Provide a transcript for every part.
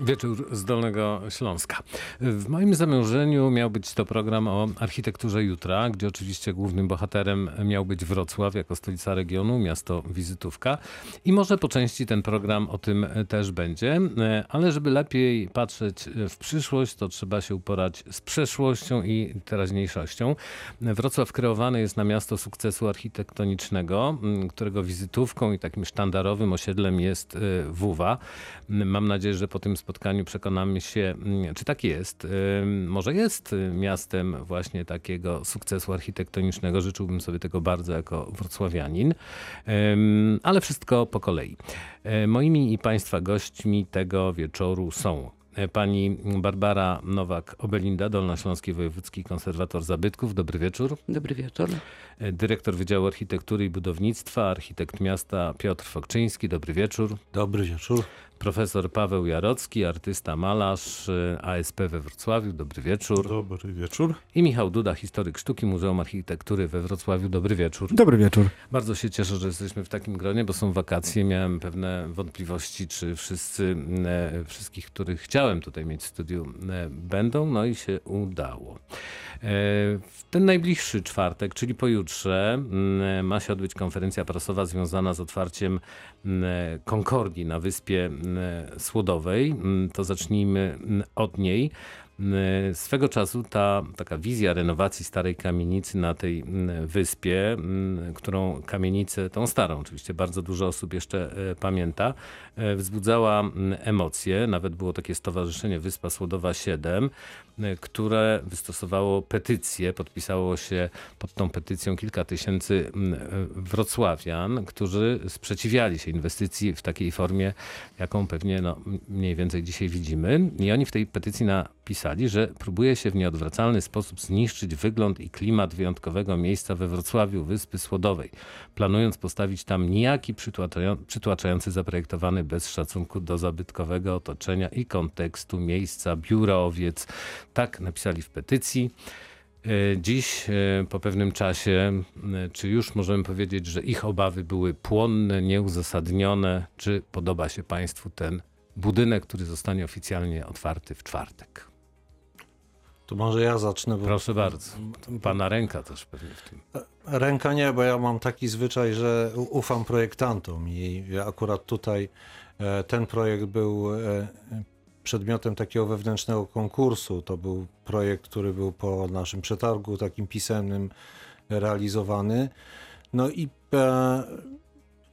Wieczór z Dolnego Śląska. W moim zamierzeniu miał być to program o architekturze jutra, gdzie oczywiście głównym bohaterem miał być Wrocław jako stolica regionu, miasto wizytówka. I może po części ten program o tym też będzie, ale żeby lepiej patrzeć w przyszłość, to trzeba się uporać z przeszłością i teraźniejszością. Wrocław kreowany jest na miasto sukcesu architektonicznego, którego wizytówką i takim sztandarowym osiedlem jest WUWA. Mam nadzieję, że po tym spotkaniu przekonamy się, mm, czy tak jest. Może jest miastem właśnie takiego sukcesu architektonicznego. Życzyłbym sobie tego bardzo jako wrocławianin, ale wszystko po kolei. E, moimi i Państwa gośćmi tego wieczoru są pani Barbara Nowak-Obelinda, Dolnośląski Wojewódzki Konserwator Zabytków. Dobry wieczór. Dobry wieczór. E, dyrektor Wydziału Architektury i Budownictwa, architekt miasta Piotr Fokczyński. Dobry wieczór. Dobry wieczór. Profesor Paweł Jarocki, artysta, malarz y, ASP we Wrocławiu. Dobry wieczór. Dobry wieczór. I Michał Duda, historyk sztuki Muzeum Architektury we Wrocławiu. Dobry wieczór. Dobry wieczór. Bardzo się cieszę, że jesteśmy w takim gronie, bo są wakacje. Miałem pewne wątpliwości, czy wszyscy, e, wszystkich, których chciałem tutaj mieć w studiu, e, będą. No i się udało. E, w ten najbliższy czwartek, czyli pojutrze, ma się odbyć konferencja prasowa związana z otwarciem Concordii na wyspie Słodowej. To zacznijmy od niej. Swego czasu ta taka wizja renowacji starej kamienicy na tej wyspie, którą kamienicę, tą starą oczywiście, bardzo dużo osób jeszcze pamięta, wzbudzała emocje. Nawet było takie stowarzyszenie Wyspa Słodowa 7, e, które wystosowało petycję, podpisało się pod tą petycją kilka tysięcy wrocławian, którzy sprzeciwiali się inwestycji w takiej formie, jaką pewnie no, mniej więcej dzisiaj widzimy. I oni w tej petycji napisali, że próbuje się w nieodwracalny sposób zniszczyć wygląd i klimat wyjątkowego miejsca we Wrocławiu, Wyspy Słodowej, planując postawić tam nijaki przytłaczający zaprojektowany bez szacunku do zabytkowego otoczenia i kontekstu miejsca biura owiec. Tak napisali w petycji. E, dziś, e, po pewnym czasie, e, czy już możemy powiedzieć, że ich obawy były płonne, nieuzasadnione? Czy podoba się Państwu ten budynek, który zostanie oficjalnie otwarty w czwartek? To może ja zacznę. Bo... Proszę bardzo. Pana ręka też pewnie w tym. Ręka nie, bo ja mam taki zwyczaj, że ufam projektantom i akurat tutaj e, ten projekt był e, przedmiotem takiego wewnętrznego konkursu. To był projekt, który był po naszym przetargu takim pisemnym realizowany. No i e,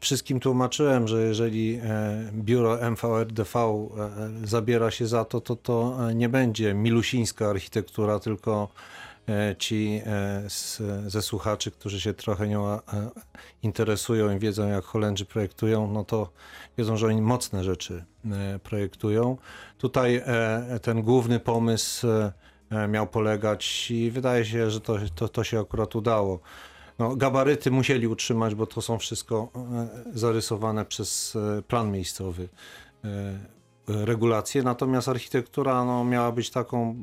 wszystkim tłumaczyłem, że jeżeli e, biuro MVRDV e, zabiera się za to, to to nie będzie milusińska architektura, tylko e, ci z, ze słuchaczy, którzy się trochę nią interesują i wiedzą, jak Holendrzy projektują, no to wiedzą, że oni mocne rzeczy projektują. Tutaj ten główny pomysł miał polegać i wydaje się, że to, to, to się akurat udało no, gabaryty musieli utrzymać, bo to są wszystko e, zarysowane przez e, plan miejscowy e, regulacje, natomiast architektura no, miała być taką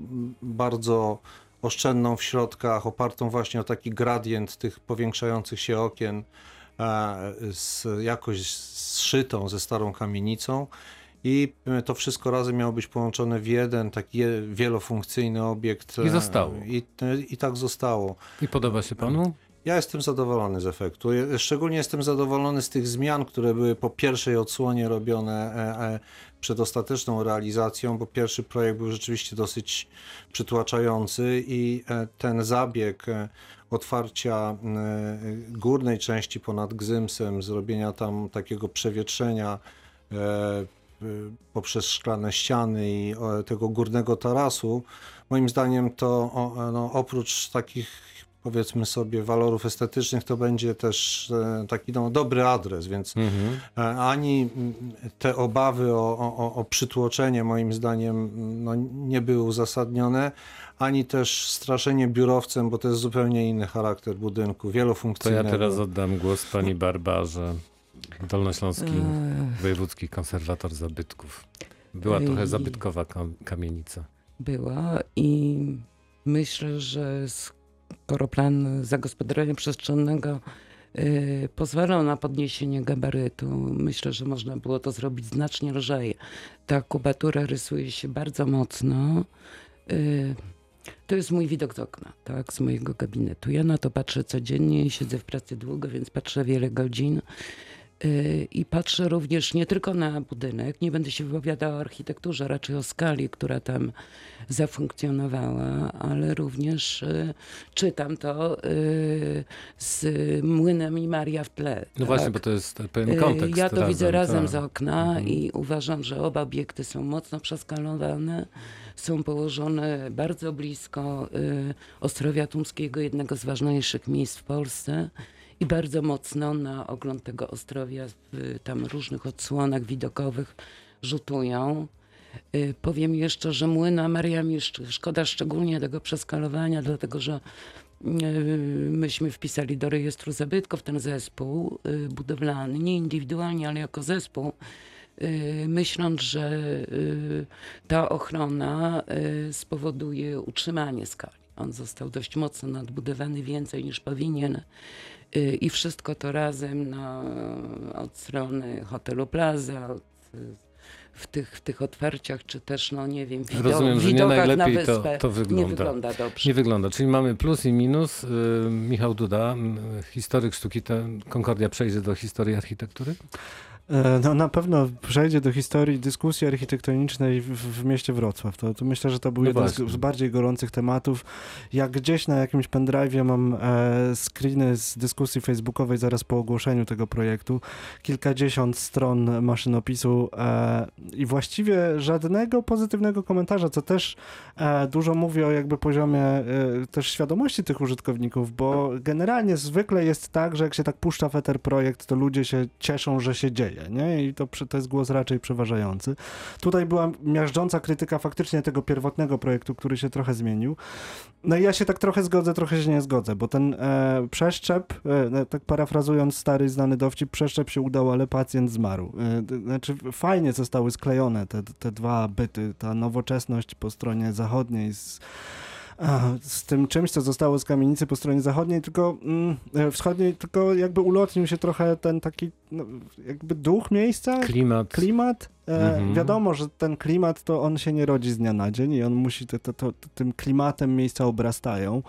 bardzo oszczędną w środkach, opartą właśnie o taki gradient tych powiększających się okien, z, jakoś zszytą ze starą kamienicą i to wszystko razem miało być połączone w jeden taki wielofunkcyjny obiekt. I zostało. I, i tak zostało. I podoba się panu? Ja jestem zadowolony z efektu. Szczególnie jestem zadowolony z tych zmian, które były po pierwszej odsłonie robione e, e, przed ostateczną realizacją, bo pierwszy projekt był rzeczywiście dosyć przytłaczający i e, ten zabieg otwarcia górnej części ponad Gzymsem, zrobienia tam takiego przewietrzenia poprzez szklane ściany i tego górnego tarasu, moim zdaniem to no, oprócz takich powiedzmy sobie walorów estetycznych, to będzie też e, taki no, dobry adres, więc mhm. E, ani te obawy o, o, o przytłoczenie moim zdaniem no, nie były uzasadnione, ani też straszenie biurowcem, bo to jest zupełnie inny charakter budynku, wielofunkcyjnego. To ja teraz oddam głos pani Barbarze, Dolnośląski Wojewódzki Konserwator Zabytków. Była trochę zabytkowa kamienica. Była i myślę, że z skoro plan zagospodarowania przestrzennego y, pozwalał na podniesienie gabarytu. Myślę, że można było to zrobić znacznie lżej. Ta kubatura rysuje się bardzo mocno. Y, To jest mój widok z okna, tak, z mojego gabinetu. Ja na to patrzę codziennie siedzę w pracy długo, więc patrzę wiele godzin. Y, I patrzę również nie tylko na budynek, nie będę się wypowiadała o architekturze, raczej o skali, która tam zafunkcjonowała, ale również y, czytam to y, z młynem i Maria w tle. No właśnie, tak. bo to jest pewien kontekst. Ja to widzę razem tak. z okna Mhm. i uważam, że oba obiekty są mocno przeskalowane, są położone bardzo blisko Ostrowia Tumskiego, jednego z ważniejszych miejsc w Polsce i bardzo mocno na ogląd tego Ostrowia w tam różnych odsłonach widokowych rzutują. Y, Powiem jeszcze, że Młyna Maria mi szcz- szkoda szczególnie tego przeskalowania, dlatego że y, myśmy wpisali do rejestru zabytków ten zespół y, budowlany, nie indywidualnie, ale jako zespół, myśląc, że ta ochrona spowoduje utrzymanie skali. On został dość mocno nadbudowany, więcej niż powinien. Y, I wszystko to razem na, od strony hotelu Plaza, od, w, tych, w tych otwarciach, czy też, no nie wiem, widok, Rozumiem, że nie widokach na najlepiej to- to wygląda. Nie wygląda dobrze. Nie wygląda, czyli mamy plus i minus. Y, Michał Duda, y, historyk sztuki, to Concordia przejdzie do historii architektury? E, No na pewno przejdzie do historii dyskusji architektonicznej w, w mieście Wrocław. To, to myślę, że to był No jeden z, z bardziej gorących tematów. Jak gdzieś na jakimś pendrive'ie mam e, screeny z dyskusji facebookowej zaraz po ogłoszeniu tego projektu. Kilkadziesiąt stron maszynopisu e, i właściwie żadnego pozytywnego komentarza, co też e, dużo mówi o jakby poziomie e, też świadomości tych użytkowników, bo generalnie zwykle jest tak, że jak się tak puszcza w eter projekt, to ludzie się cieszą, że się dzieje, nie? I to, to jest głos raczej przeważający. Tutaj była miażdżąca krytyka faktycznie tego pierwotnego projektu, który się trochę zmienił. No i ja się tak trochę zgodzę, trochę się nie zgodzę, bo ten e, przeszczep, e, tak parafrazując stary znany dowcip, przeszczep się udał, ale pacjent zmarł. E, znaczy fajnie zostały sklejone te, te dwa byty, ta nowoczesność po stronie zachodniej z z tym czymś, co zostało z kamienicy po stronie zachodniej, tylko mm, e, wschodniej, tylko jakby ulotnił się trochę ten taki no, jakby duch miejsca, Klimat. klimat. E, Mhm. Wiadomo, że ten klimat to on się nie rodzi z dnia na dzień i on musi, tym klimatem miejsca obrastają.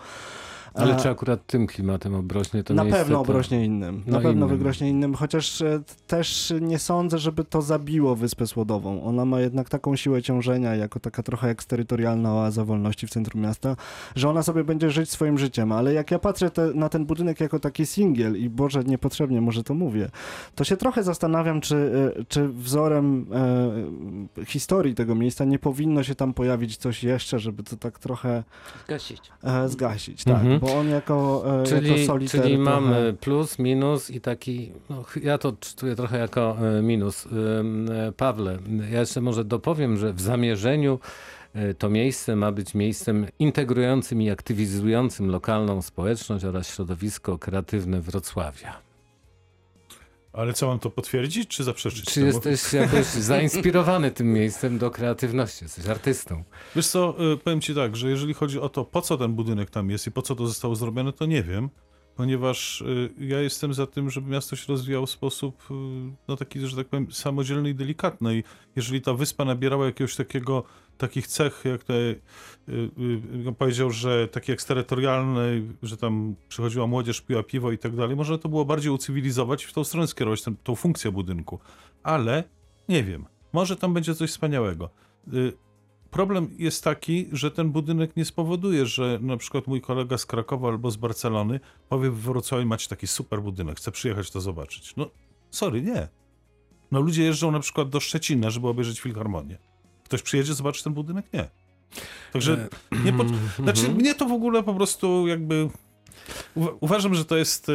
Ale czy akurat tym klimatem obrośnie to na miejsce? pewno to... obrośnie innym. No Na pewno innym. wygrośnie innym, chociaż e, też nie sądzę, żeby to zabiło Wyspę Słodową. Ona ma jednak taką siłę ciążenia, jako taka trochę eksterytorialna oaza wolności w centrum miasta, że ona sobie będzie żyć swoim życiem. Ale jak ja patrzę te, na ten budynek jako taki singiel i Boże, niepotrzebnie może to mówię, to się trochę zastanawiam, czy, e, czy wzorem e, historii tego miejsca nie powinno się tam pojawić coś jeszcze, żeby to tak trochę Zgasić. e, zgasić. Tak, Mhm. Bo on jako, e, jako Czyli, soliter czyli trochę- mamy plus, minus i taki, no, ja to czytuję trochę jako e, minus. E, Pawle, ja jeszcze może dopowiem, że w zamierzeniu to miejsce ma być miejscem integrującym i aktywizującym lokalną społeczność oraz środowisko kreatywne Wrocławia. Ale co mam to potwierdzić, czy zaprzeczyć? Czy temu? jesteś jakoś zainspirowany tym miejscem do kreatywności? Jesteś artystą. Wiesz co, y, powiem ci tak, że jeżeli chodzi o to, po co ten budynek tam jest i po co to zostało zrobione, to nie wiem, ponieważ y, ja jestem za tym, żeby miasto się rozwijało w sposób, y, no taki, że tak powiem, samodzielny i delikatny. I jeżeli ta wyspa nabierała jakiegoś takiego, takich cech, jak te, y, powiedział, że takie eksterytorialne, że tam przychodziła młodzież, piła piwo i tak dalej, można to było bardziej ucywilizować i w tą stronę skierować ten, tą funkcję budynku. Ale nie wiem, może tam będzie coś wspaniałego. Y, Problem jest taki, że ten budynek nie spowoduje, że na przykład mój kolega z Krakowa albo z Barcelony powie w Wrocławiu macie taki super budynek, chcę przyjechać to zobaczyć. No, sorry, nie. No ludzie jeżdżą na przykład do Szczecina, żeby obejrzeć Filharmonię. Ktoś przyjedzie zobaczyć ten budynek? Nie. Także nie pod... znaczy, mnie to w ogóle po prostu jakby... Uwa- uważam, że to jest...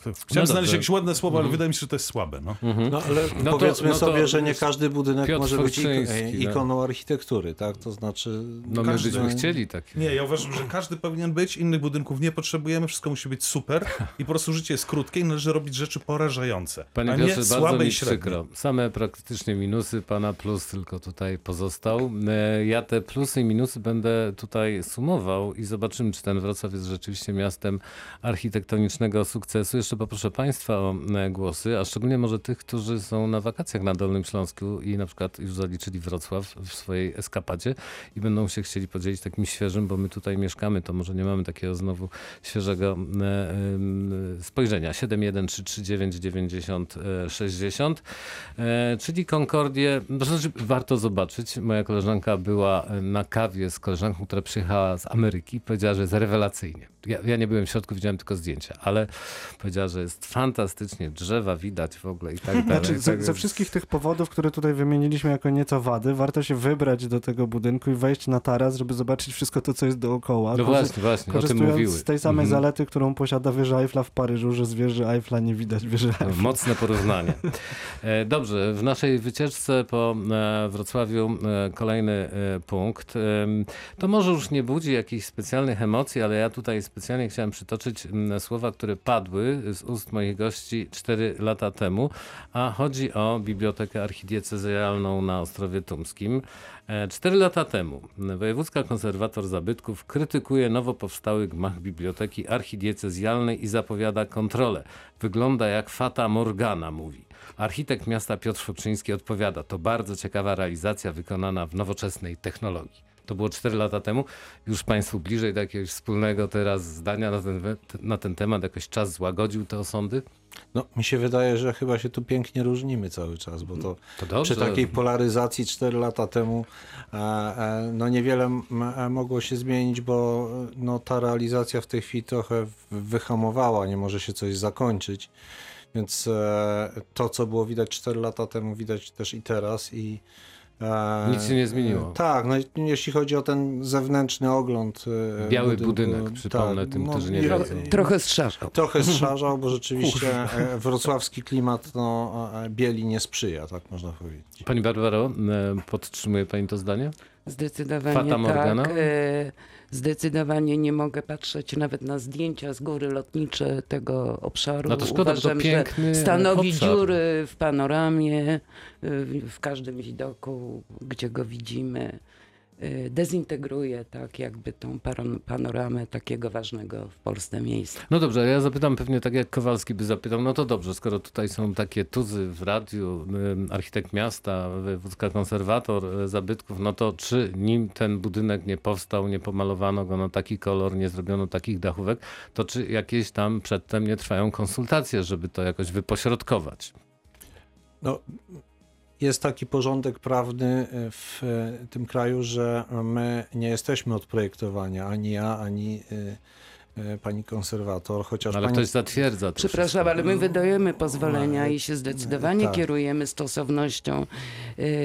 Chciałem No znaleźć jakieś ładne słowo, ale Mhm. wydaje mi się, że to jest słabe. No. Mhm. No ale No to- powiedzmy no to sobie, że nie każdy budynek Piotr może być ik- Forczyński, no. ikoną architektury, tak? To znaczy... No my każdy- byśmy chcieli tak. Nie, ja uważam, że każdy powinien być, innych budynków nie potrzebujemy, wszystko musi być super i po prostu życie jest krótkie i należy robić rzeczy porażające, Panie a nie Piotrze, bardzo słabe mi i średnie. przykro. Same praktycznie minusy, pana plus tylko tutaj pozostał. E, Ja te plusy i minusy będę tutaj sumował i zobaczymy, czy ten Wrocław jest rzeczywiście miastem architektonicznego sukcesu. Jeszcze jeszcze poproszę Państwa o e, głosy, a szczególnie może tych, którzy są na wakacjach na Dolnym Śląsku i na przykład już zaliczyli Wrocław w swojej eskapadzie i będą się chcieli podzielić takim świeżym, bo my tutaj mieszkamy, to może nie mamy takiego znowu świeżego e, em, spojrzenia. 7139 90 e, 60, e, czyli Concordię. Znaczy, warto zobaczyć. Moja koleżanka była na kawie z koleżanką, która przyjechała z Ameryki powiedziała, że jest rewelacyjnie. Ja, ja nie byłem w środku, widziałem tylko zdjęcia, ale powiedziała, że jest fantastycznie, drzewa widać w ogóle i tak dalej. Znaczy, ze, Tak ze więc- wszystkich tych powodów, które tutaj wymieniliśmy jako nieco wady, warto się wybrać do tego budynku i wejść na taras, żeby zobaczyć wszystko to, co jest dookoła. No właśnie, właśnie, o tym mówiły. z tej samej Mhm. zalety, którą posiada wieża Eiffla w Paryżu, że z wieży Eiffla nie widać wieży No, Eiffla. Mocne porównanie. E, Dobrze, w naszej wycieczce po e, Wrocławiu e, kolejny punkt. To może już nie budzi jakichś specjalnych emocji, ale ja tutaj specjalnie chciałem przytoczyć słowa, które padły z ust moich gości 4 lata temu, a chodzi o Bibliotekę Archidiecezjalną na Ostrowie Tumskim. E, Cztery lata temu Wojewódzka Konserwator Zabytków krytykuje nowo powstały gmach Biblioteki Archidiecezjalnej i zapowiada kontrolę. Wygląda jak Fata Morgana, mówi. Architekt miasta Piotr Foprzyński odpowiada, to bardzo ciekawa realizacja wykonana w nowoczesnej technologii. To było 4 lata temu. Już Państwu bliżej do jakiegoś wspólnego teraz zdania na ten, na ten temat, jakoś czas złagodził te osądy? No, mi się wydaje, że chyba się tu pięknie różnimy cały czas, bo to To przy takiej polaryzacji 4 lata temu e, e, no niewiele e, mogło się zmienić, bo no, ta realizacja w tej chwili trochę wyhamowała, nie może się coś zakończyć. Więc to, co było widać 4 lata temu, widać też i teraz. I, Nic się nie zmieniło. Tak, no, i jeśli chodzi o ten zewnętrzny ogląd. e, Biały budynku, budynek, przypomnę tym, którzy nie wiedzą. Trochę strzażał. Trochę strzażał, bo rzeczywiście e, wrocławski klimat no, e, bieli nie sprzyja, tak można powiedzieć. Pani Barbaro, podtrzymuje Pani to zdanie? Zdecydowanie Fata Morgana? tak. Zdecydowanie nie mogę patrzeć nawet na zdjęcia z góry lotnicze tego obszaru. No to szkoda, bo to Uważam, piękny że stanowi obszar. dziury w panoramie, y, w każdym widoku, gdzie go widzimy. Y, Dezintegruje tak jakby tą panoramę takiego ważnego w Polsce miejsca. No dobrze, ja zapytam pewnie tak jak Kowalski by zapytał, no to dobrze, skoro tutaj są takie tuzy w radiu, ym, architekt miasta, wojewódzka konserwator y, zabytków, no to czy nim ten budynek nie powstał, nie pomalowano go na taki kolor, nie zrobiono takich dachówek, to czy jakieś tam przedtem nie trwają konsultacje, żeby to jakoś wypośrodkować? No, jest taki porządek prawny e, w e, tym kraju, że my nie jesteśmy od projektowania, ani ja, ani e, pani konserwator, chociaż No, ale pani... ktoś zatwierdza to Przepraszam, wszystko. ale my wydajemy pozwolenia i się zdecydowanie tak. kierujemy stosownością,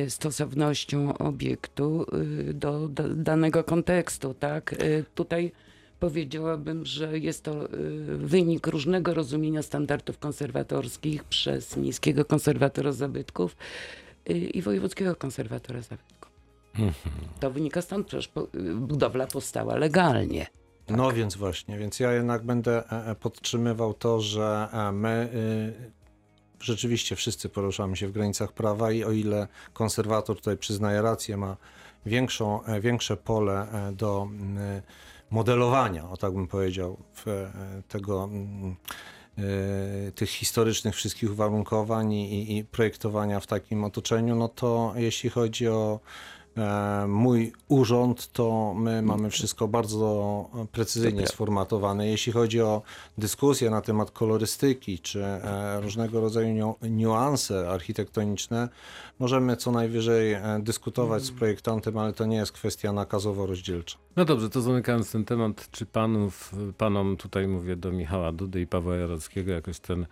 stosownością obiektu do, do danego kontekstu, tak? Tutaj powiedziałabym, że jest to wynik różnego rozumienia standardów konserwatorskich przez Miejskiego Konserwatora Zabytków i Wojewódzkiego Konserwatora Zabytków. To wynika stąd, przecież budowla powstała legalnie. No więc właśnie, więc ja jednak będę e, e, podtrzymywał to, że e, my y, rzeczywiście wszyscy poruszamy się w granicach prawa i o ile konserwator tutaj przyznaje rację, ma większą, większe pole do mm, modelowania, o tak bym powiedział, w, tego mm, tych historycznych wszystkich uwarunkowań i, i- projektowania w takim otoczeniu, no to jeśli chodzi o e, mój urząd, to my mamy wszystko bardzo precyzyjnie sformatowane. Jeśli chodzi o dyskusję na temat kolorystyki czy e, różnego rodzaju niu- niuanse architektoniczne, możemy co najwyżej e, dyskutować z projektantem, ale to nie jest kwestia nakazowo-rozdzielcza. No dobrze, to zamykając ten temat, czy panów, panom tutaj mówię do Michała Dudy i Pawła Jarockiego, jakoś ten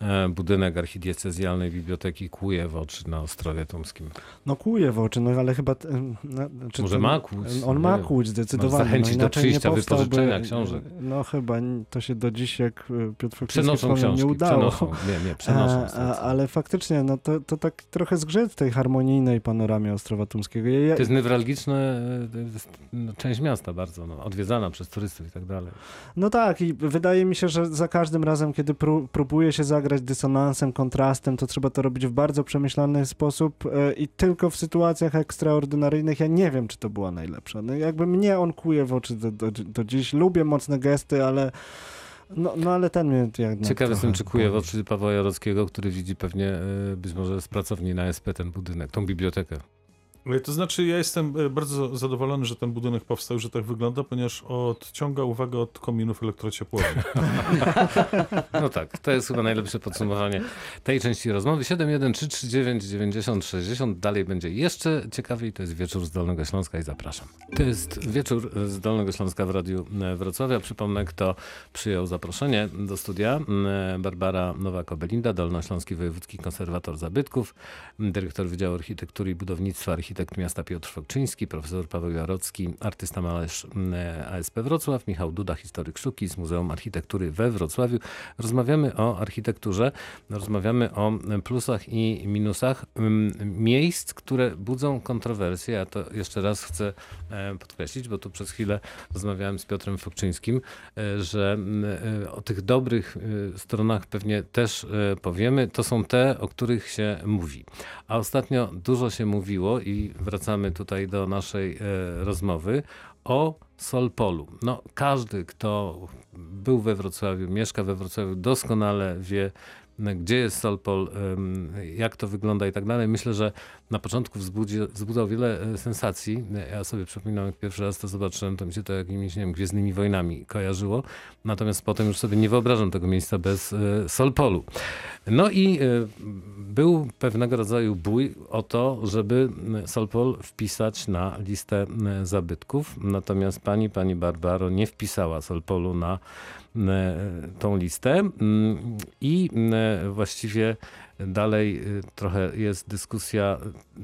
e, budynek archidiecezjalnej biblioteki kłuje w oczy na Ostrowie Tumskim? No kłuje w oczy, no ale chyba... t- No, znaczy Może to- ma kłuć, On ma kłuć zdecydowanie. zachęcić do inaczej nie przyjścia, powstałby- wypożyczenia książek. No chyba to się do dziś, jak Piotr Przenoszą książki, nie udało. przenoszą, nie, nie, przenoszą. E, a, ale faktycznie, no to, to tak trochę zgrzyt w tej harmonijnej panoramie Ostrowa Tumskiego. Ja, To jest newralgiczna e, no, część miasta bardzo, no, odwiedzana przez turystów i tak dalej. No tak, i wydaje mi się, że za każdym razem, kiedy pró próbuje się zagrać dysonansem, kontrastem, to trzeba to robić w bardzo przemyślany sposób e, i tylko w sytuacjach ekstraordynaryjnych. Ja nie wiem, czy to była najlepsza. No jakby mnie on kuje w oczy do, do, do dziś. Lubię mocne gesty, ale No, no ale ten mnie jednak Ciekawy jestem, czy kuje w oczy Pawła Jarockiego, który widzi pewnie e, być może z pracowni na SP ten budynek, tą bibliotekę. E, To znaczy, ja jestem e, bardzo zadowolony, że ten budynek powstał, że tak wygląda, ponieważ odciąga uwagę od kominów elektrociepłowych. No tak, to jest chyba najlepsze podsumowanie tej części rozmowy. 71339 90 60. Dalej będzie jeszcze ciekawiej. To jest wieczór z Dolnego Śląska i zapraszam. To jest wieczór z Dolnego Śląska w Radiu e, Wrocławia. Przypomnę, kto przyjął zaproszenie do studia. E, Barbara Nowak-Obelinda, Dolnośląski Wojewódzki Konserwator Zabytków, dyrektor Wydziału Architektury i Budownictwa, architekt miasta Piotr Fokczyński, profesor Paweł Jarocki, artysta malarz ASP Wrocław, Michał Duda, historyk sztuki z Muzeum Architektury we Wrocławiu. Rozmawiamy o architekturze, rozmawiamy o plusach i minusach miejsc, które budzą kontrowersje. Ja to jeszcze raz chcę e, podkreślić, bo tu przez chwilę rozmawiałem z Piotrem Fokczyńskim, e, że e, o tych dobrych stronach pewnie też powiemy. To są te, o których się mówi. A ostatnio dużo się mówiło i wracamy tutaj do naszej e, rozmowy o Solpolu. No, każdy, kto był we Wrocławiu, mieszka we Wrocławiu, doskonale wie, gdzie jest Solpol, jak to wygląda i tak dalej. Myślę, że na początku wzbudzi, wzbudzał wiele e, sensacji. Ja sobie przypominam, jak pierwszy raz to zobaczyłem, to mi się to jakimiś, nie wiem, Gwiezdnymi Wojnami kojarzyło. Natomiast potem już sobie nie wyobrażam tego miejsca bez e, Solpolu. No i e, był pewnego rodzaju bój o to, żeby Solpol wpisać na listę e, zabytków. Natomiast pani, pani Barbaro nie wpisała Solpolu na e, tą listę Mm, i e, właściwie dalej e, trochę jest dyskusja,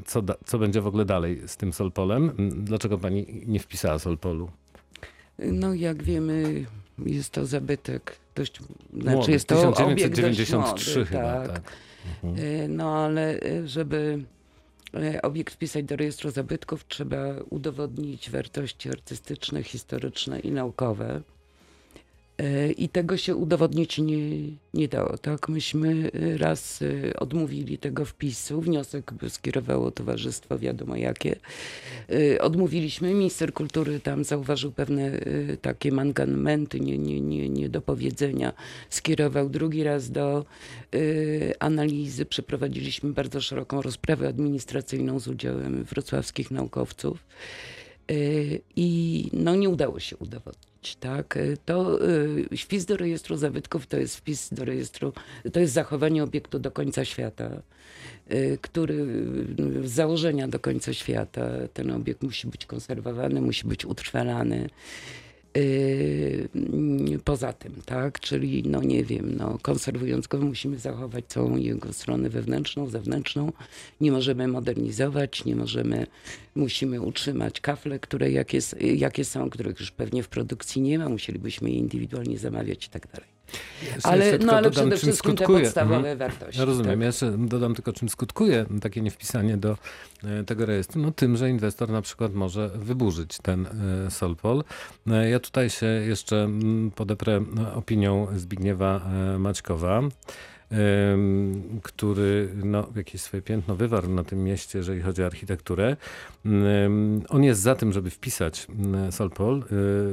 co, da, co będzie w ogóle dalej z tym Solpolem. Mm, Dlaczego pani nie wpisała Solpolu? No jak wiemy, jest to zabytek dość, znaczy Młody, jest to obiekt dość 1993 młody, chyba, tak. tak. Mhm. No ale żeby obiekt wpisać do rejestru zabytków, trzeba udowodnić wartości artystyczne, historyczne i naukowe. Y, I tego się udowodnić nie, nie dało. Tak, myśmy y, raz y, odmówili tego wpisu. Wniosek skierowało towarzystwo, wiadomo jakie. Odmówiliśmy. Minister kultury tam zauważył pewne takie mankamenty, nie, nie, nie, nie do powiedzenia. Skierował drugi raz do analizy. Przeprowadziliśmy bardzo szeroką rozprawę administracyjną z udziałem wrocławskich naukowców. I no nie udało się udowodnić. Tak? Y, To y, wpis do rejestru zabytków to jest wpis do rejestru, to jest zachowanie obiektu do końca świata, y, który z założenia do końca świata ten obiekt musi być konserwowany, musi być utrwalany. Y, Poza tym, tak, czyli no nie wiem, no, konserwując go musimy zachować całą jego stronę wewnętrzną, zewnętrzną. Nie możemy modernizować, nie możemy, musimy utrzymać kafle, które jakie, jakie są, których już pewnie w produkcji nie ma, musielibyśmy je indywidualnie zamawiać i tak dalej. Jeszcze- Ale, jeszcze no, ale dodam, przede wszystkim te skutkuje. podstawowe Mhm. wartości. Rozumiem. tak? Ja jeszcze dodam tylko, czym skutkuje takie niewpisanie do e, tego rejestru. No tym, że inwestor na przykład może wyburzyć ten e, Solpol. E, Ja tutaj się jeszcze mm, podeprę e, opinią Zbigniewa Maćkowa, który no, jakieś swoje piętno wywarł na tym mieście, jeżeli chodzi o architekturę. On jest za tym, żeby wpisać Solpol.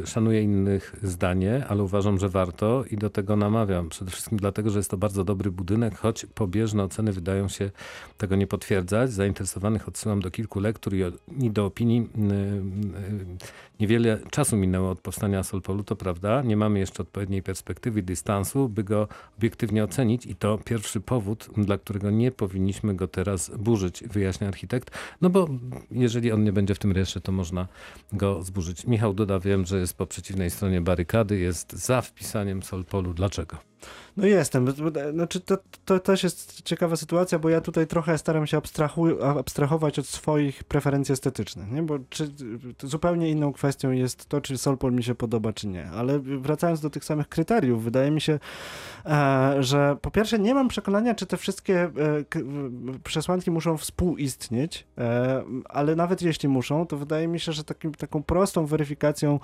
Y, Szanuję innych zdanie, ale uważam, że warto i do tego namawiam. Przede wszystkim dlatego, że jest to bardzo dobry budynek, choć pobieżne oceny wydają się tego nie potwierdzać. Zainteresowanych odsyłam do kilku lektur i, do opinii. Niewiele czasu minęło od powstania Solpolu, to prawda. Nie mamy jeszcze odpowiedniej perspektywy dystansu, by go obiektywnie ocenić i to pierwszy powód, dla którego nie powinniśmy go teraz burzyć, wyjaśnia architekt. No bo jeżeli on nie będzie w tym rejestrze, to można go zburzyć. Michał Duda, wiem, że jest po przeciwnej stronie barykady, jest za wpisaniem Solpolu. Dlaczego? No jestem. Znaczy to, to też jest ciekawa sytuacja, bo ja tutaj trochę staram się abstrahu- abstrahować od swoich preferencji estetycznych, nie? Bo czy, zupełnie inną kwestią jest to, czy Solpol mi się podoba, czy nie. Ale wracając do tych samych kryteriów, wydaje mi się, e, że po pierwsze nie mam przekonania, czy te wszystkie e, przesłanki muszą współistnieć, e, ale nawet jeśli muszą, to wydaje mi się, że takim, taką prostą weryfikacją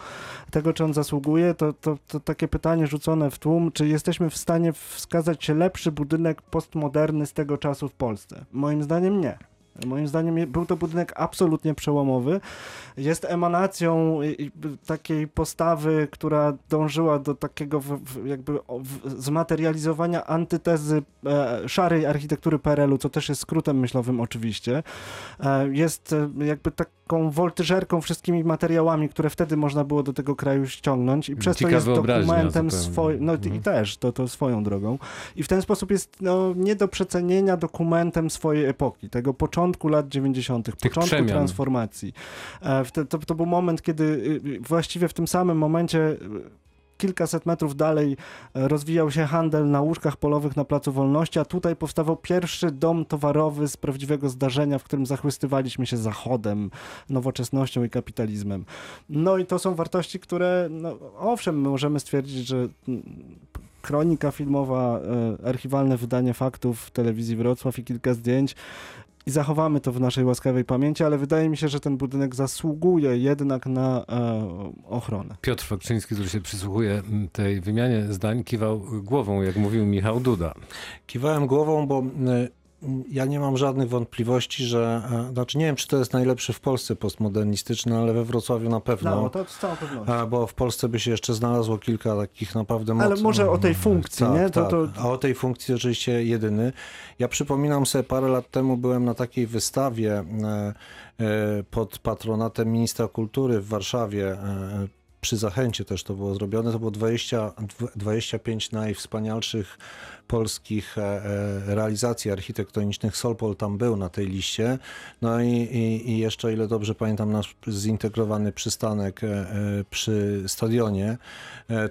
tego, czy on zasługuje, to, to, to takie pytanie rzucone w tłum, czy jesteśmy w stanie wskazać lepszy budynek postmoderny z tego czasu w Polsce? Moim zdaniem nie. Moim zdaniem był to budynek absolutnie przełomowy. Jest emanacją takiej postawy, która dążyła do takiego jakby zmaterializowania antytezy e, szarej architektury PRL-u, co też jest skrótem myślowym oczywiście. E, jest e, jakby taką woltyżerką wszystkimi materiałami, które wtedy można było do tego kraju ściągnąć i przez to Ciekawa jest dokumentem swoim, no i Mhm. też, to, to swoją drogą. I w ten sposób jest no, nie do przecenienia dokumentem swojej epoki, tego początku lat 90., początku przemian. transformacji. E, te, to, to był moment, kiedy y, y, właściwie w tym samym momencie y, kilkaset metrów dalej e, rozwijał się handel na łóżkach polowych na Placu Wolności, a tutaj powstawał pierwszy dom towarowy z prawdziwego zdarzenia, w którym zachwystywaliśmy się zachodem, nowoczesnością i kapitalizmem. No i to są wartości, które, no, owszem, my możemy stwierdzić, że mm, kronika filmowa, e, archiwalne wydanie faktów w telewizji Wrocław i kilka zdjęć i zachowamy to w naszej łaskawej pamięci, ale wydaje mi się, że ten budynek zasługuje jednak na e, ochronę. Piotr Fakczyński, który się przysłuchuje tej wymianie zdań, kiwał głową, jak mówił Michał Duda. Kiwałem głową, bo y, ja nie mam żadnych wątpliwości, że, e, znaczy nie wiem, czy to jest najlepszy w Polsce postmodernistyczny, ale we Wrocławiu na pewno. No, to z całą pewnością. A, bo w Polsce by się jeszcze znalazło kilka takich naprawdę Ale mocno- może o tej funkcji, tak, nie? To- Tak. to- A o tej funkcji oczywiście jedyny. Ja przypominam sobie, parę lat temu byłem na takiej wystawie e, e, pod patronatem ministra kultury w Warszawie. E, przy Zachęcie też to było zrobione. To było 20, dw- 25 najwspanialszych polskich e, e, realizacji architektonicznych. Solpol tam był na tej liście. No i, i, i jeszcze, ile dobrze pamiętam, nasz zintegrowany przystanek e, przy stadionie.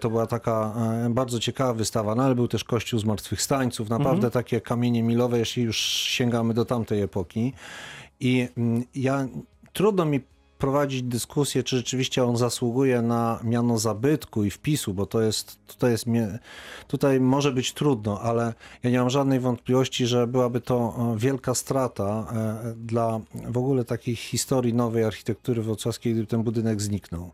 To była taka bardzo ciekawa wystawa, no ale był też Kościół Zmartwychwstańców, naprawdę takie kamienie milowe, jeśli już sięgamy do tamtej epoki. I mm, ja, trudno mi prowadzić dyskusję, czy rzeczywiście on zasługuje na miano zabytku i wpisu, bo to jest, tutaj jest, tutaj może być trudno, ale ja nie mam żadnej wątpliwości, że byłaby to e, wielka strata e, dla w ogóle takiej historii nowej architektury wrocławskiej, gdyby ten budynek zniknął.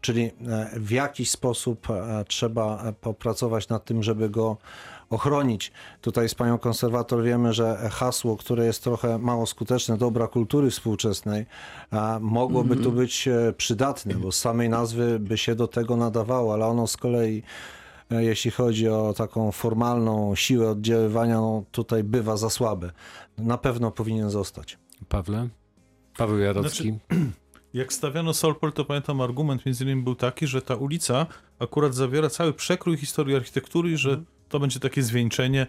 Czyli e, w jakiś sposób trzeba popracować nad tym, żeby go ochronić. Tutaj z panią konserwator wiemy, że hasło, które jest trochę mało skuteczne, dobra kultury współczesnej, mogłoby tu być e, przydatne, bo z samej nazwy by się do tego nadawało, ale ono z kolei e, jeśli chodzi o taką formalną siłę oddziaływania, no tutaj bywa za słabe. Na pewno powinien zostać. Pawle? Paweł Jarocki. Jak stawiano Solpol, to pamiętam argument między innymi był taki, że ta ulica akurat zawiera cały przekrój historii architektury i że to będzie takie zwieńczenie.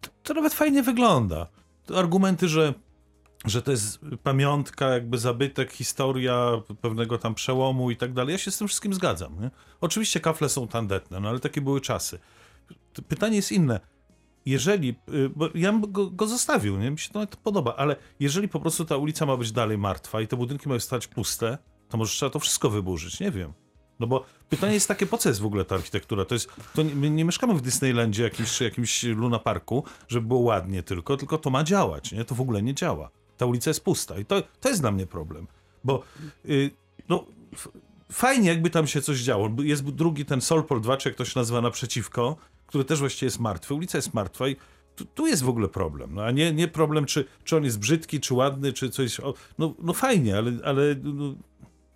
To, to nawet fajnie wygląda. To argumenty, że, że to jest pamiątka, jakby zabytek, historia pewnego tam przełomu i tak dalej. Ja się z tym wszystkim zgadzam. Nie? Oczywiście kafle są tandetne, no ale takie były czasy. To Pytanie jest inne. Jeżeli, y, bo ja bym go, go zostawił, nie? mi się to nawet podoba, ale jeżeli po prostu ta ulica ma być dalej martwa i te budynki mają stać puste, to może trzeba to wszystko wyburzyć, nie wiem. No bo pytanie jest takie, po co jest w ogóle ta architektura? To jest, to nie, my nie mieszkamy w Disneylandzie jakimś, jakimś Luna Parku, żeby było ładnie tylko, tylko to ma działać, nie? To w ogóle nie działa. Ta ulica jest pusta i to, to jest dla mnie problem, bo y, no, fajnie jakby tam się coś działo. Jest drugi ten Solpol 2, czy jak to się nazywa naprzeciwko, który też właściwie jest martwy. Ulica jest martwa i tu, tu jest w ogóle problem. No, a nie, nie problem, czy, czy on jest brzydki, czy ładny, czy coś. No, no fajnie, ale, ale no,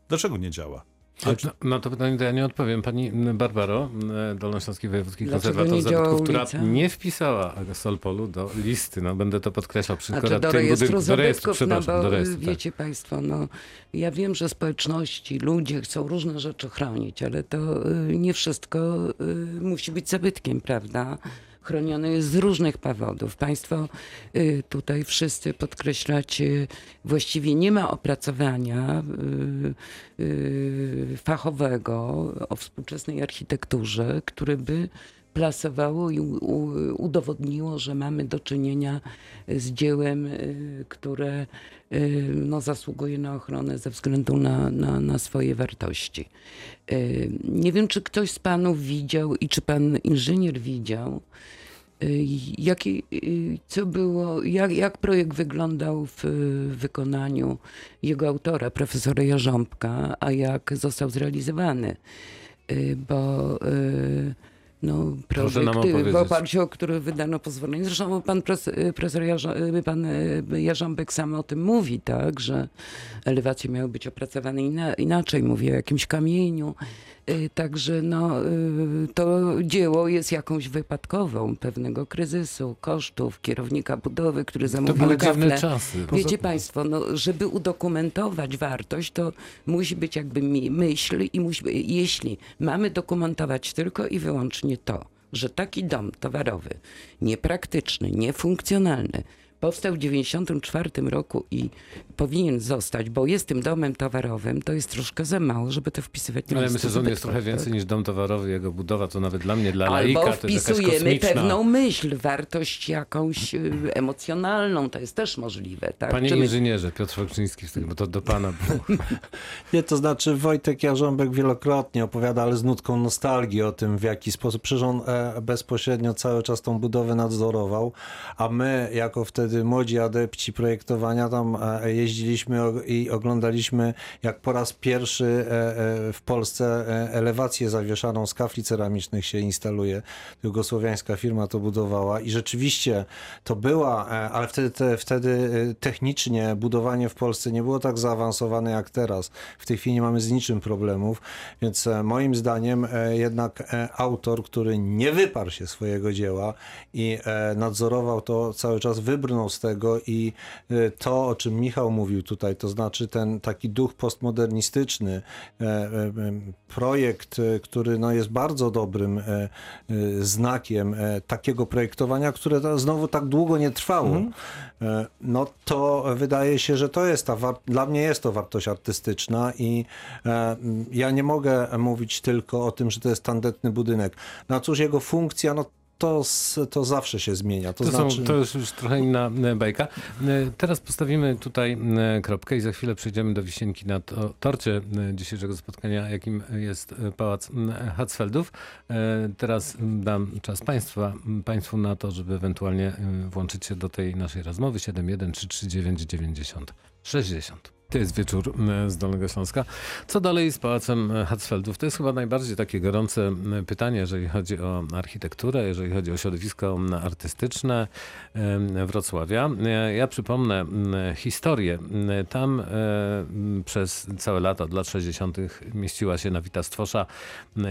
dlaczego nie działa? No, no to pytanie to ja nie odpowiem. Pani Barbaro, e, Dolnośląski Wojewódzki Konserwator Zabytków, która nie wpisała Solpolu do listy, no będę to podkreślał przy czy do tym rejestru budynku- do rejestru, zabytków, no przepraszam, bo do rejestru, tak. wiecie państwo, no ja wiem, że społeczności, ludzie chcą różne rzeczy chronić, ale to y, nie wszystko y, musi być zabytkiem, prawda? Chronione jest z różnych powodów. Państwo y, tutaj wszyscy podkreślacie, właściwie nie ma opracowania y, y, fachowego o współczesnej architekturze, które by plasowało i udowodniło, że mamy do czynienia z dziełem, y, które y, no, zasługuje na ochronę ze względu na, na, na swoje wartości. Nie wiem, czy ktoś z panów widział i czy pan inżynier widział, jaki, co było, jak, jak projekt wyglądał w wykonaniu jego autora, profesora Jarząbka, a jak został zrealizowany. Bo no, Proszę nam projekt, w oparciu o który wydano pozwolenie. Zresztą pan profesor Jarza, pan y, Jarząbek sam o tym mówi, tak, że elewacje miały być opracowane ina- inaczej, mówi o jakimś kamieniu. Y, Także no, y, to dzieło jest jakąś wypadkową pewnego kryzysu, kosztów, kierownika budowy, który To zamówił były dziwne kafle. czasy. Wiecie Państwo, no, żeby udokumentować wartość, to musi być jakby myśl i musi, jeśli mamy dokumentować tylko i wyłącznie to, że taki dom towarowy, niepraktyczny, niefunkcjonalny, powstał w 1994 roku i powinien zostać, bo jest tym domem towarowym, to jest troszkę za mało, żeby to wpisywać na Ale myślę, że on jest trochę tak? więcej niż dom towarowy, jego budowa to nawet dla mnie, dla laika, Albo to jest jakaś wpisujemy pewną myśl, wartość jakąś y, emocjonalną, to jest też możliwe. Tak? Panie Czy my- inżynierze, Piotr Fołczyński, bo to do pana było. Nie, to znaczy Wojtek Jarząbek wielokrotnie opowiada, ale z nutką nostalgii o tym, w jaki sposób. Przecież on e, bezpośrednio cały czas tą budowę nadzorował, a my, jako wtedy młodzi adepci projektowania, tam e, jeździliśmy i oglądaliśmy, jak po raz pierwszy e, e, w Polsce e, elewację zawieszaną z kafli ceramicznych się instaluje. Jugosłowiańska firma to budowała i rzeczywiście to była, ale wtedy, te, wtedy technicznie budowanie w Polsce nie było tak zaawansowane jak teraz. W tej chwili nie mamy z niczym problemów, więc moim zdaniem jednak autor, który nie wyparł się swojego dzieła i nadzorował to cały czas, wybrnął z tego i to, o czym Michał mówił tutaj, to znaczy ten taki duch postmodernistyczny, e, e, projekt, e, który no, jest bardzo dobrym znakiem takiego projektowania, które znowu tak długo nie trwało, e, no to wydaje się, że to jest ta, dla mnie jest to wartość artystyczna i ja nie mogę mówić tylko o tym, że to jest tandetny budynek. No cóż, jego funkcja, no to, to zawsze się zmienia. To, To, znaczy... są, to już, już trochę inna bajka. E, Teraz postawimy tutaj e, kropkę i za chwilę przejdziemy do wisienki na to, torcie e, dzisiejszego spotkania, jakim jest Pałac Hatzfeldów. Teraz dam czas państwa, Państwu na to, żeby ewentualnie włączyć się do tej naszej rozmowy 71339 90 60. To jest wieczór z Dolnego Śląska. Co dalej z Pałacem Hatzfeldów? To jest chyba najbardziej takie gorące pytanie, jeżeli chodzi o architekturę, jeżeli chodzi o środowisko artystyczne Wrocławia. E, Ja przypomnę historię. Tam e, przez całe lata, od lat 60. mieściła się na Wita Stwosza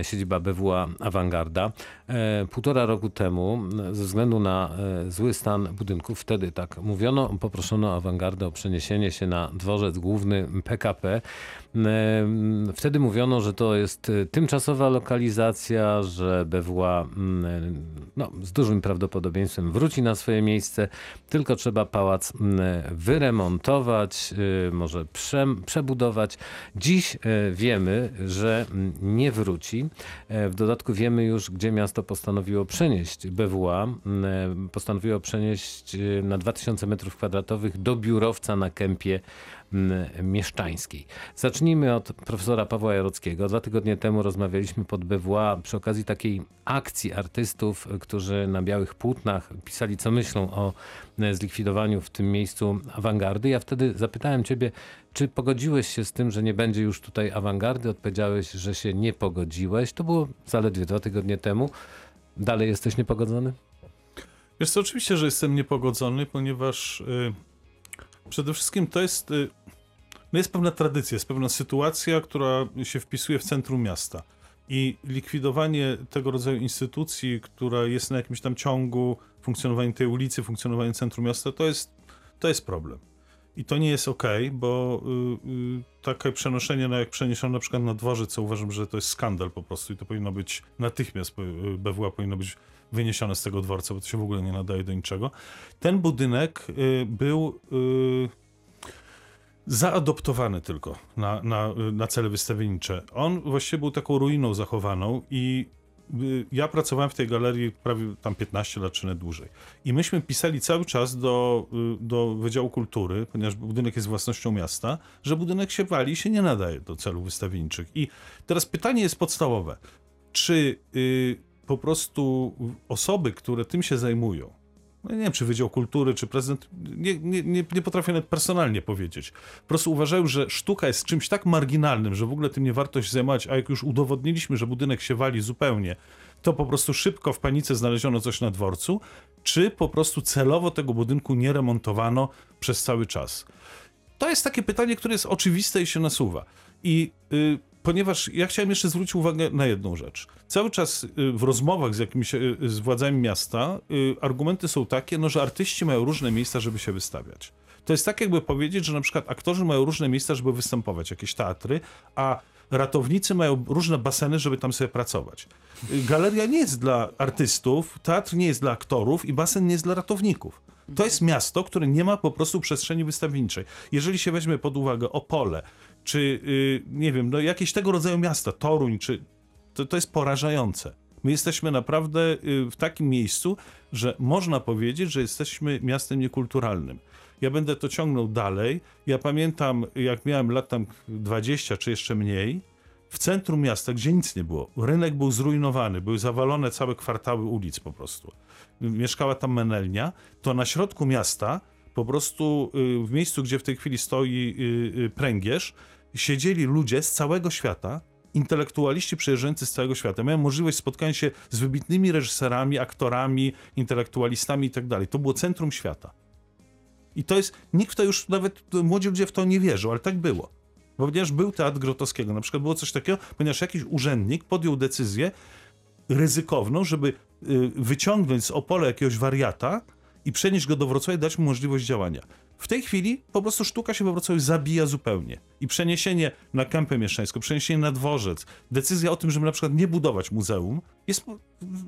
siedziba BWA Awangarda. E, Półtora roku temu, ze względu na zły stan budynków, wtedy tak mówiono, poproszono Awangardę o przeniesienie się na dworzec główny PKP. M, Wtedy mówiono, że to jest e, tymczasowa lokalizacja, że BWA mm, no, z dużym prawdopodobieństwem wróci na swoje miejsce, tylko trzeba pałac mm, wyremontować, może prze, przebudować. Dziś e, wiemy, że mm, nie wróci. E, W dodatku wiemy już, gdzie miasto postanowiło przenieść BWA. Mm, Postanowiło przenieść na 2000 m2 do biurowca na kępie mm, mieszczańskiej. Zacznijmy od profesora Pawła Jarockiego. Dwa tygodnie temu rozmawialiśmy pod BWA przy okazji takiej akcji artystów, którzy na białych płótnach pisali, co myślą o y, zlikwidowaniu w tym miejscu awangardy. Ja wtedy zapytałem ciebie, czy pogodziłeś się z tym, że nie będzie już tutaj awangardy? Odpowiedziałeś, że się nie pogodziłeś. To było zaledwie dwa tygodnie temu. Dalej jesteś niepogodzony? Co, oczywiście, że jestem niepogodzony, ponieważ y, przede wszystkim to jest, y, no jest pewna tradycja, jest pewna sytuacja, która się wpisuje w centrum miasta. I likwidowanie tego rodzaju instytucji, która jest na jakimś tam ciągu, funkcjonowanie tej ulicy, funkcjonowanie centrum miasta, to jest, to jest problem. I to nie jest ok, bo y, y, takie przenoszenie, no jak przeniesiono na przykład na dworzec, co uważam, że to jest skandal po prostu i to powinno być natychmiast, y, BWA powinno być wyniesione z tego dworca, bo to się w ogóle nie nadaje do niczego. Ten budynek y, był y, zaadoptowany tylko na, na, na cele wystawiennicze. On właściwie był taką ruiną zachowaną i y, ja pracowałem w tej galerii prawie tam 15 lat czy nawet dłużej. I myśmy pisali cały czas do, y, do Wydziału Kultury, ponieważ budynek jest własnością miasta, że budynek się wali i się nie nadaje do celów wystawienniczych. I teraz pytanie jest podstawowe. Czy y, po prostu osoby, które tym się zajmują, nie wiem, czy Wydział Kultury, czy prezydent, nie, nie, nie, nie potrafię nawet personalnie powiedzieć. Po prostu uważają, że sztuka jest czymś tak marginalnym, że w ogóle tym nie warto się zajmować, a jak już udowodniliśmy, że budynek się wali zupełnie, to po prostu szybko w panice znaleziono coś na dworcu, czy po prostu celowo tego budynku nie remontowano przez cały czas. To jest takie pytanie, które jest oczywiste i się nasuwa. I y, ponieważ ja chciałem jeszcze zwrócić uwagę na jedną rzecz. Cały czas y, w rozmowach z jakimiś y, z władzami miasta y, argumenty są takie, no, że artyści mają różne miejsca, żeby się wystawiać. To jest tak, jakby powiedzieć, że na przykład aktorzy mają różne miejsca, żeby występować, jakieś teatry, a ratownicy mają różne baseny, żeby tam sobie pracować. Y, Galeria nie jest dla artystów, teatr nie jest dla aktorów i basen nie jest dla ratowników. To jest miasto, które nie ma po prostu przestrzeni wystawienniczej. Jeżeli się weźmie pod uwagę Opole, czy y, nie wiem, no jakieś tego rodzaju miasta, Toruń, czy to, to jest porażające. My jesteśmy naprawdę y, w takim miejscu, że można powiedzieć, że jesteśmy miastem niekulturalnym. Ja będę to ciągnął dalej. Ja pamiętam, jak miałem lat tam 20 czy jeszcze mniej, w centrum miasta, gdzie nic nie było, rynek był zrujnowany, były zawalone całe kwartały ulic po prostu. Mieszkała tam menelnia, to na środku miasta, po prostu y, w miejscu, gdzie w tej chwili stoi pręgierz, siedzieli ludzie z całego świata, intelektualiści przyjeżdżający z całego świata. Miałem możliwość spotkania się z wybitnymi reżyserami, aktorami, intelektualistami i tak. To było centrum świata. I to jest, nikt w to już, nawet młodzi ludzie w to nie wierzą, ale tak było. Bo Ponieważ był teatr Grotowskiego, na przykład było coś takiego, ponieważ jakiś urzędnik podjął decyzję ryzykowną, żeby y, wyciągnąć z Opola jakiegoś wariata i przenieść go do Wrocławia i dać mu możliwość działania. W tej chwili po prostu sztuka się we Wrocławiu zabija zupełnie. I przeniesienie na kępę mieszczańską, przeniesienie na dworzec, decyzja o tym, żeby na przykład nie budować muzeum, jest po-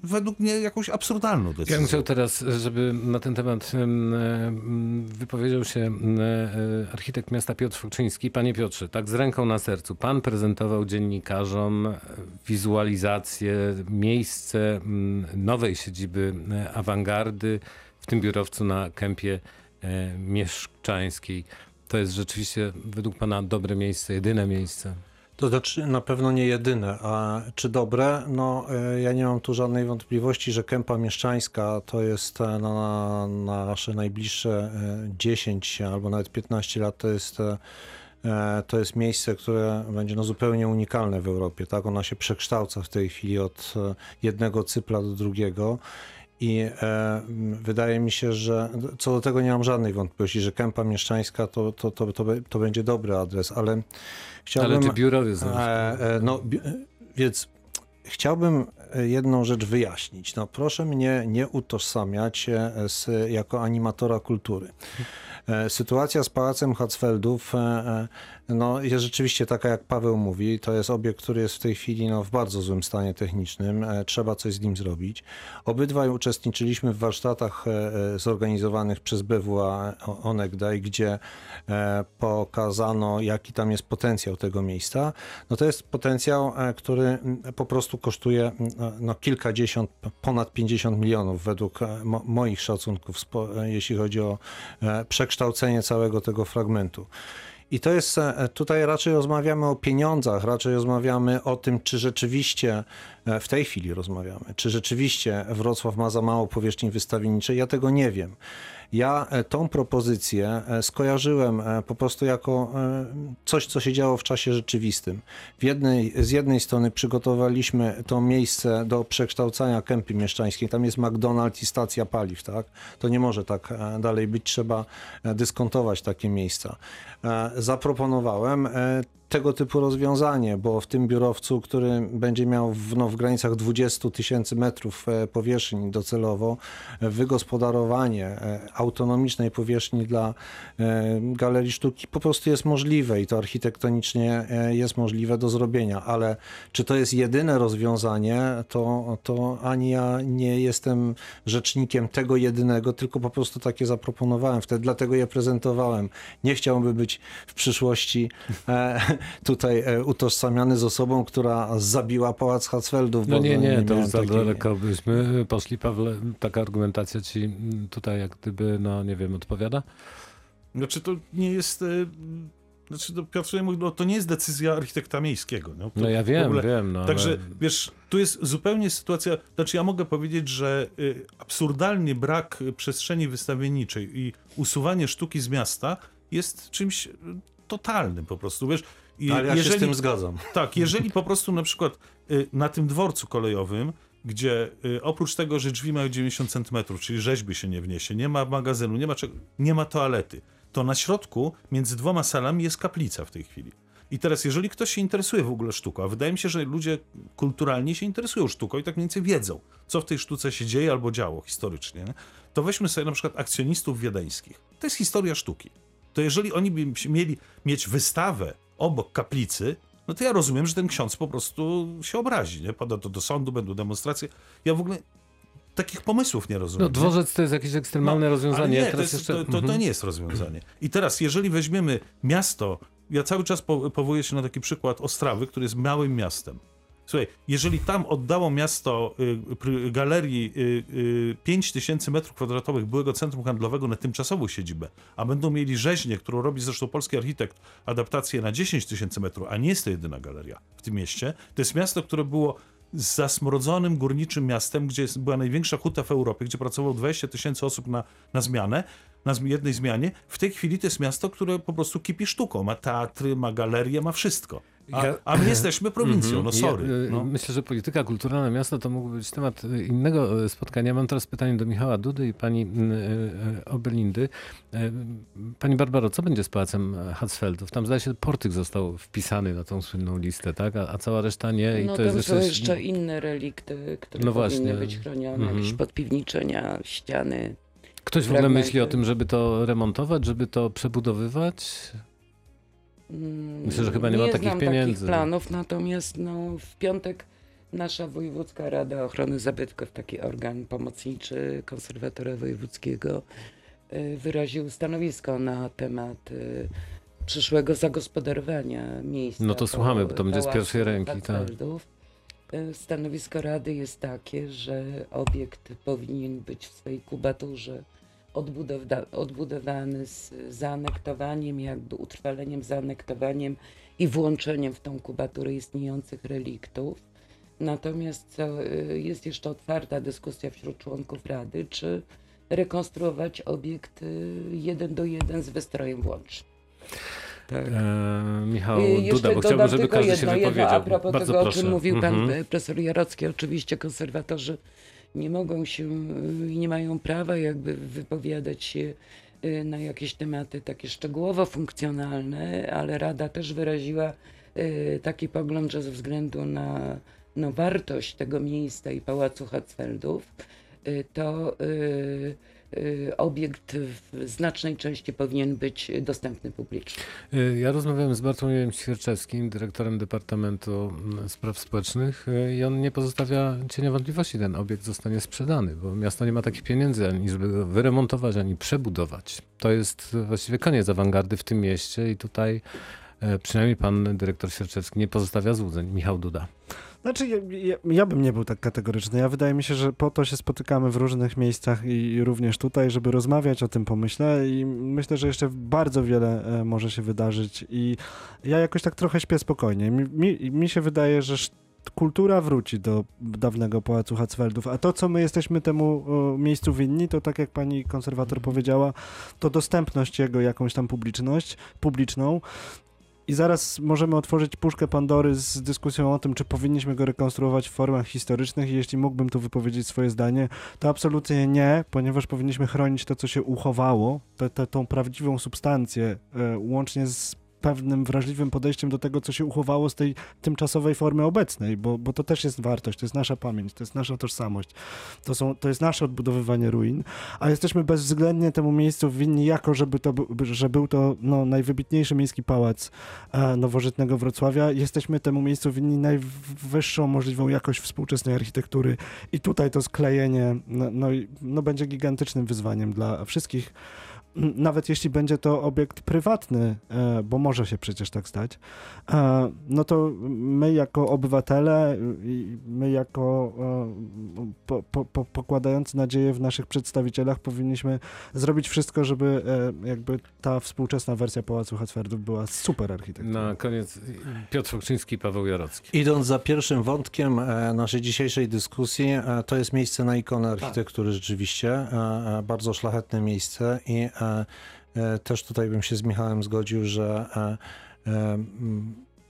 według mnie jakąś absurdalną Ja bym decyzją. chciał teraz, żeby na ten temat em, em, wypowiedział się e, architekt miasta Piotr Fuczyński. Panie Piotrze, tak z ręką na sercu, pan prezentował dziennikarzom wizualizację, miejsce nowej siedziby e, awangardy w tym biurowcu na kępie mieszczańskiej. To jest rzeczywiście według pana dobre miejsce, jedyne miejsce. To znaczy na pewno nie jedyne, a czy dobre? No e, ja nie mam tu żadnej wątpliwości, że Kępa Mieszczańska to jest e, na, na nasze najbliższe e, 10 albo nawet 15 lat to jest e, e, to jest miejsce, które będzie no zupełnie unikalne w Europie. Tak? Ona się przekształca w tej chwili od e, jednego cypla do drugiego. I e, wydaje mi się, że co do tego nie mam żadnej wątpliwości, że Kępa Mieszczańska to, to, to, to, to będzie dobry adres, ale chciałbym... Ale na przykład? E, e, no, bi- e, więc chciałbym jedną rzecz wyjaśnić. No, proszę mnie nie utożsamiać e, z, jako animatora kultury. E, Sytuacja z Pałacem Hatzfeldów e, e, no, jest rzeczywiście taka, jak Paweł mówi. To jest obiekt, który jest w tej chwili no, w bardzo złym stanie technicznym. E, Trzeba coś z nim zrobić. Obydwaj uczestniczyliśmy w warsztatach e, e, zorganizowanych przez BWA Onegdaj, gdzie e, pokazano, jaki tam jest potencjał tego miejsca. No to jest potencjał, e, który po prostu kosztuje no, kilkadziesiąt, ponad 50 milionów według e, mo, moich szacunków, e, jeśli chodzi o e, przekształcenie całego tego fragmentu. I to jest, tutaj raczej rozmawiamy o pieniądzach, raczej rozmawiamy o tym, czy rzeczywiście, w tej chwili rozmawiamy, czy rzeczywiście Wrocław ma za mało powierzchni wystawienniczej. Ja tego nie wiem. Ja e, tą propozycję e, skojarzyłem e, po prostu jako coś, co się działo w czasie rzeczywistym. Jednej, z jednej strony przygotowaliśmy to miejsce do przekształcania kępy mieszczańskiej. Tam jest McDonald's i stacja paliw, tak? To nie może tak dalej być. Trzeba dyskontować takie miejsca. Zaproponowałem tego typu rozwiązanie, bo w tym biurowcu, który będzie miał w, no, w granicach 20 tysięcy metrów e, powierzchni docelowo, e, wygospodarowanie e, autonomicznej powierzchni dla galerii sztuki po prostu jest możliwe i to architektonicznie jest możliwe do zrobienia, ale czy to jest jedyne rozwiązanie, to, to ani ja nie jestem rzecznikiem tego jedynego, tylko po prostu takie zaproponowałem wtedy, dlatego je prezentowałem. Nie chciałbym być w przyszłości tutaj e, utożsamiany z osobą, która zabiła pałac Hatzfeldów. No bo nie, nie, to już za daleko byśmy poszli, Pawle. Taka argumentacja ci tutaj jak gdyby, no nie wiem, odpowiada? Znaczy to nie jest... e, Znaczy to Piotrze, mówię, no, to nie jest decyzja architekta miejskiego. No, No ja wiem, ogóle- wiem. No, Także ale... wiesz, tu jest zupełnie sytuacja. Znaczy, ja mogę powiedzieć, że y, absurdalnie brak przestrzeni wystawienniczej i usuwanie sztuki z miasta jest czymś totalnym po prostu. Wiesz, Ale ja się z tym zgadzam. tak, jeżeli po prostu na przykład y, na tym dworcu kolejowym gdzie y, oprócz tego, że drzwi mają 90 cm, czyli rzeźby się nie wniesie, nie ma magazynu, nie ma, czego, nie ma toalety, to na środku między dwoma salami jest kaplica w tej chwili. I teraz, jeżeli ktoś się interesuje w ogóle sztuką, a wydaje mi się, że ludzie kulturalnie się interesują sztuką i tak mniej więcej wiedzą, co w tej sztuce się dzieje albo działo historycznie, nie? to weźmy sobie na przykład akcjonistów wiedeńskich. To jest historia sztuki. To jeżeli oni by mieli mieć wystawę obok kaplicy, no to ja rozumiem, że ten ksiądz po prostu się obrazi, nie? Poda to do sądu, będą demonstracje. Ja w ogóle takich pomysłów nie rozumiem. No, dworzec to jest jakieś ekstremalne No, rozwiązanie. Nie, to, jest, jeszcze... to, to, to Mhm. nie jest rozwiązanie. I teraz, jeżeli weźmiemy miasto, ja cały czas po, powołuję się na taki przykład Ostrawy, który jest małym miastem. Słuchaj, jeżeli tam oddało miasto y, galerii y, y, 5 tysięcy metrów kwadratowych byłego centrum handlowego na tymczasową siedzibę, a będą mieli rzeźnię, którą robi zresztą polski architekt, adaptację na 10 tysięcy metrów, a nie jest to jedyna galeria w tym mieście, to jest miasto, które było zasmrodzonym górniczym miastem, gdzie jest, była największa huta w Europie, gdzie pracowało 20 tysięcy osób na, na zmianę, na jednej zmianie. W tej chwili to jest miasto, które po prostu kipi sztuką. Ma teatry, ma galerie, ma wszystko. A, a my jesteśmy prowincją, no sorry. Y, no. Myślę, że polityka kulturalna miasta to mógłby być temat y, innego y, spotkania. Mam teraz pytanie do Michała Dudy i pani y, y, Oberlindy. Y, Pani Barbaro, co będzie z pałacem Hatzfeldów? Tam zdaje się portyk został wpisany na tą słynną listę, tak? A, a cała reszta nie. I no to jest są jeszcze... jeszcze inne relikty, które No powinny właśnie. być chronione, Mhm. jakieś podpiwniczenia, ściany. Ktoś w ogóle myśli o tym, żeby to remontować, żeby to przebudowywać? Mm, Myślę, że chyba nie ma takich pieniędzy. takich planów, natomiast no, w piątek nasza Wojewódzka Rada Ochrony Zabytków, taki organ pomocniczy konserwatora wojewódzkiego, y, wyraził stanowisko na temat y, przyszłego zagospodarowania miejsca. No to słuchamy, bo to będzie z pierwszej ręki, tak. Y, Stanowisko Rady jest takie, że obiekt powinien być w swojej kubaturze odbudowany z zaanektowaniem, jakby utrwaleniem, zaanektowaniem i włączeniem w tą kubaturę istniejących reliktów. Natomiast y, jest jeszcze otwarta dyskusja wśród członków Rady, czy rekonstruować obiekt y, jeden do jeden z wystrojem włącznym. Tak. E, Michał Y, Duda, bo chciałbym, żeby każdy jedno, się jedno wypowiedział. a propos Bardzo tego, proszę. o czym mówił pan Mhm. e, profesor Jarocki. Oczywiście konserwatorzy nie mogą się y, i nie mają prawa jakby wypowiadać się y, na jakieś tematy takie szczegółowo funkcjonalne, ale Rada też wyraziła y, taki pogląd, że ze względu na no, wartość tego miejsca i Pałacu Hatzfeldów, to obiekt w znacznej części powinien być dostępny publicznie. Y, Ja rozmawiałem z Bartłomiejem Świerczewskim, dyrektorem Departamentu mm, Spraw Społecznych y, i on nie pozostawia cienia wątpliwości, ten obiekt zostanie sprzedany, bo miasto nie ma takich pieniędzy, ani żeby go wyremontować, ani przebudować. To jest właściwie koniec awangardy w tym mieście i tutaj e, przynajmniej pan dyrektor Świerczewski nie pozostawia złudzeń. Michał Duda. Znaczy, ja, ja, ja bym nie był tak kategoryczny. Ja wydaje mi się, że po to się spotykamy w różnych miejscach i również tutaj, żeby rozmawiać o tym pomyśle. I myślę, że jeszcze bardzo wiele e, może się wydarzyć. I ja jakoś tak trochę śpię spokojnie. Mi, mi, mi się wydaje, że kultura wróci do dawnego Pałacu Hatzfeldów, a to, co my jesteśmy temu miejscu winni, to tak jak pani konserwator powiedziała, to dostępność jego, jakąś tam publiczność, publiczną, i zaraz możemy otworzyć puszkę Pandory z dyskusją o tym, czy powinniśmy go rekonstruować w formach historycznych. I jeśli mógłbym tu wypowiedzieć swoje zdanie, to absolutnie nie, ponieważ powinniśmy chronić to, co się uchowało, tę- prawdziwą substancję, e, łącznie z pewnym wrażliwym podejściem do tego, co się uchowało z tej tymczasowej formy obecnej, bo, bo to też jest wartość, to jest nasza pamięć, to jest nasza tożsamość, to, są, to jest nasze odbudowywanie ruin, a jesteśmy bezwzględnie temu miejscu winni jako, żeby to, że był to no, najwybitniejszy miejski pałac e, nowożytnego Wrocławia. Jesteśmy temu miejscu winni najwyższą możliwą jakość współczesnej architektury i tutaj to sklejenie no, no, no, będzie gigantycznym wyzwaniem dla wszystkich. Nawet jeśli będzie to obiekt prywatny, e, bo może się przecież tak stać, e, no to my jako obywatele, i my jako e, po, po, po, pokładający nadzieję w naszych przedstawicielach powinniśmy zrobić wszystko, żeby jakby ta współczesna wersja Pałacu Hatzfeldów była super architekturą. Na koniec Piotr Fokczyński i Paweł Jarocki. Idąc za pierwszym wątkiem naszej dzisiejszej dyskusji, to jest miejsce na ikonę architektury rzeczywiście, e, e, bardzo szlachetne miejsce i też tutaj bym się z Michałem zgodził, że e, e,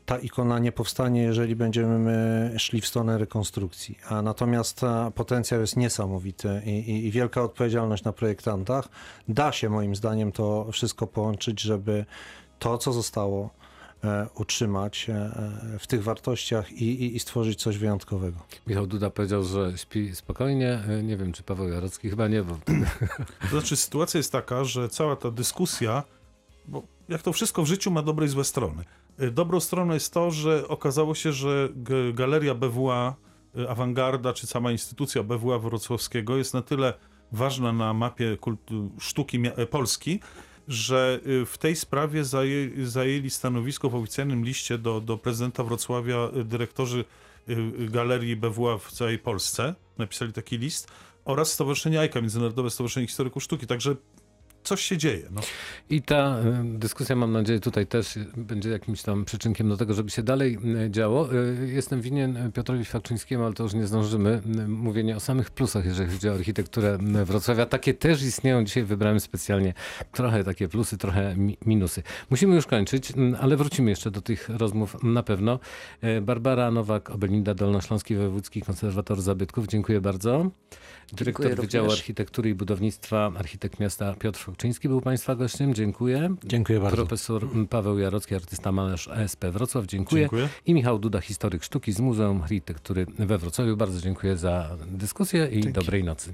ta ikona nie powstanie, jeżeli będziemy szli w stronę rekonstrukcji. A natomiast e, potencjał jest niesamowity i, i, i wielka odpowiedzialność na projektantach. Da się moim zdaniem to wszystko połączyć, żeby to, co zostało, e, utrzymać e, w tych wartościach i, i, i stworzyć coś wyjątkowego. Michał Duda powiedział, że śpi spokojnie. E, Nie wiem, czy Paweł Jarocki chyba nie, bo To znaczy, sytuacja jest taka, że cała ta dyskusja, bo jak to wszystko w życiu ma dobre i złe strony. Dobrą stroną jest to, że okazało się, że galeria BWA, awangarda, czy sama instytucja BWA Wrocławskiego jest na tyle ważna na mapie sztuki e, Polski, że y, w tej sprawie zaję, zajęli stanowisko w oficjalnym liście do, do prezydenta Wrocławia y, dyrektorzy y, galerii BWA w całej Polsce. Napisali taki list oraz Stowarzyszenie AIKA, Międzynarodowe Stowarzyszenie Historyków Sztuki. Także coś się dzieje. No. I ta e, dyskusja, mam nadzieję, tutaj też będzie jakimś tam przyczynkiem do tego, żeby się dalej e, działo. E, Jestem winien Piotrowi Fakczyńskiemu, ale to już nie zdążymy. Mówienie o samych plusach, jeżeli chodzi o architekturę Wrocławia. Takie też istnieją. Dzisiaj wybrałem specjalnie trochę takie plusy, trochę mi- minusy. Musimy już kończyć, ale wrócimy jeszcze do tych rozmów na pewno. Barbara Nowak, Obelinda Dolnośląski, Wojewódzki Konserwator Zabytków. Dziękuję bardzo. Dyrektor Dziękuję Wydziału również. Architektury i Budownictwa, architekt miasta Piotr Fakczyński był Państwa gościem. Dziękuję. Dziękuję bardzo. Profesor Paweł Jarocki, artysta malarz ESP Wrocław. Dziękuję. Dziękuję. I Michał Duda, historyk sztuki z Muzeum Architektury we Wrocławiu. Bardzo dziękuję za dyskusję i Dzięki. dobrej nocy.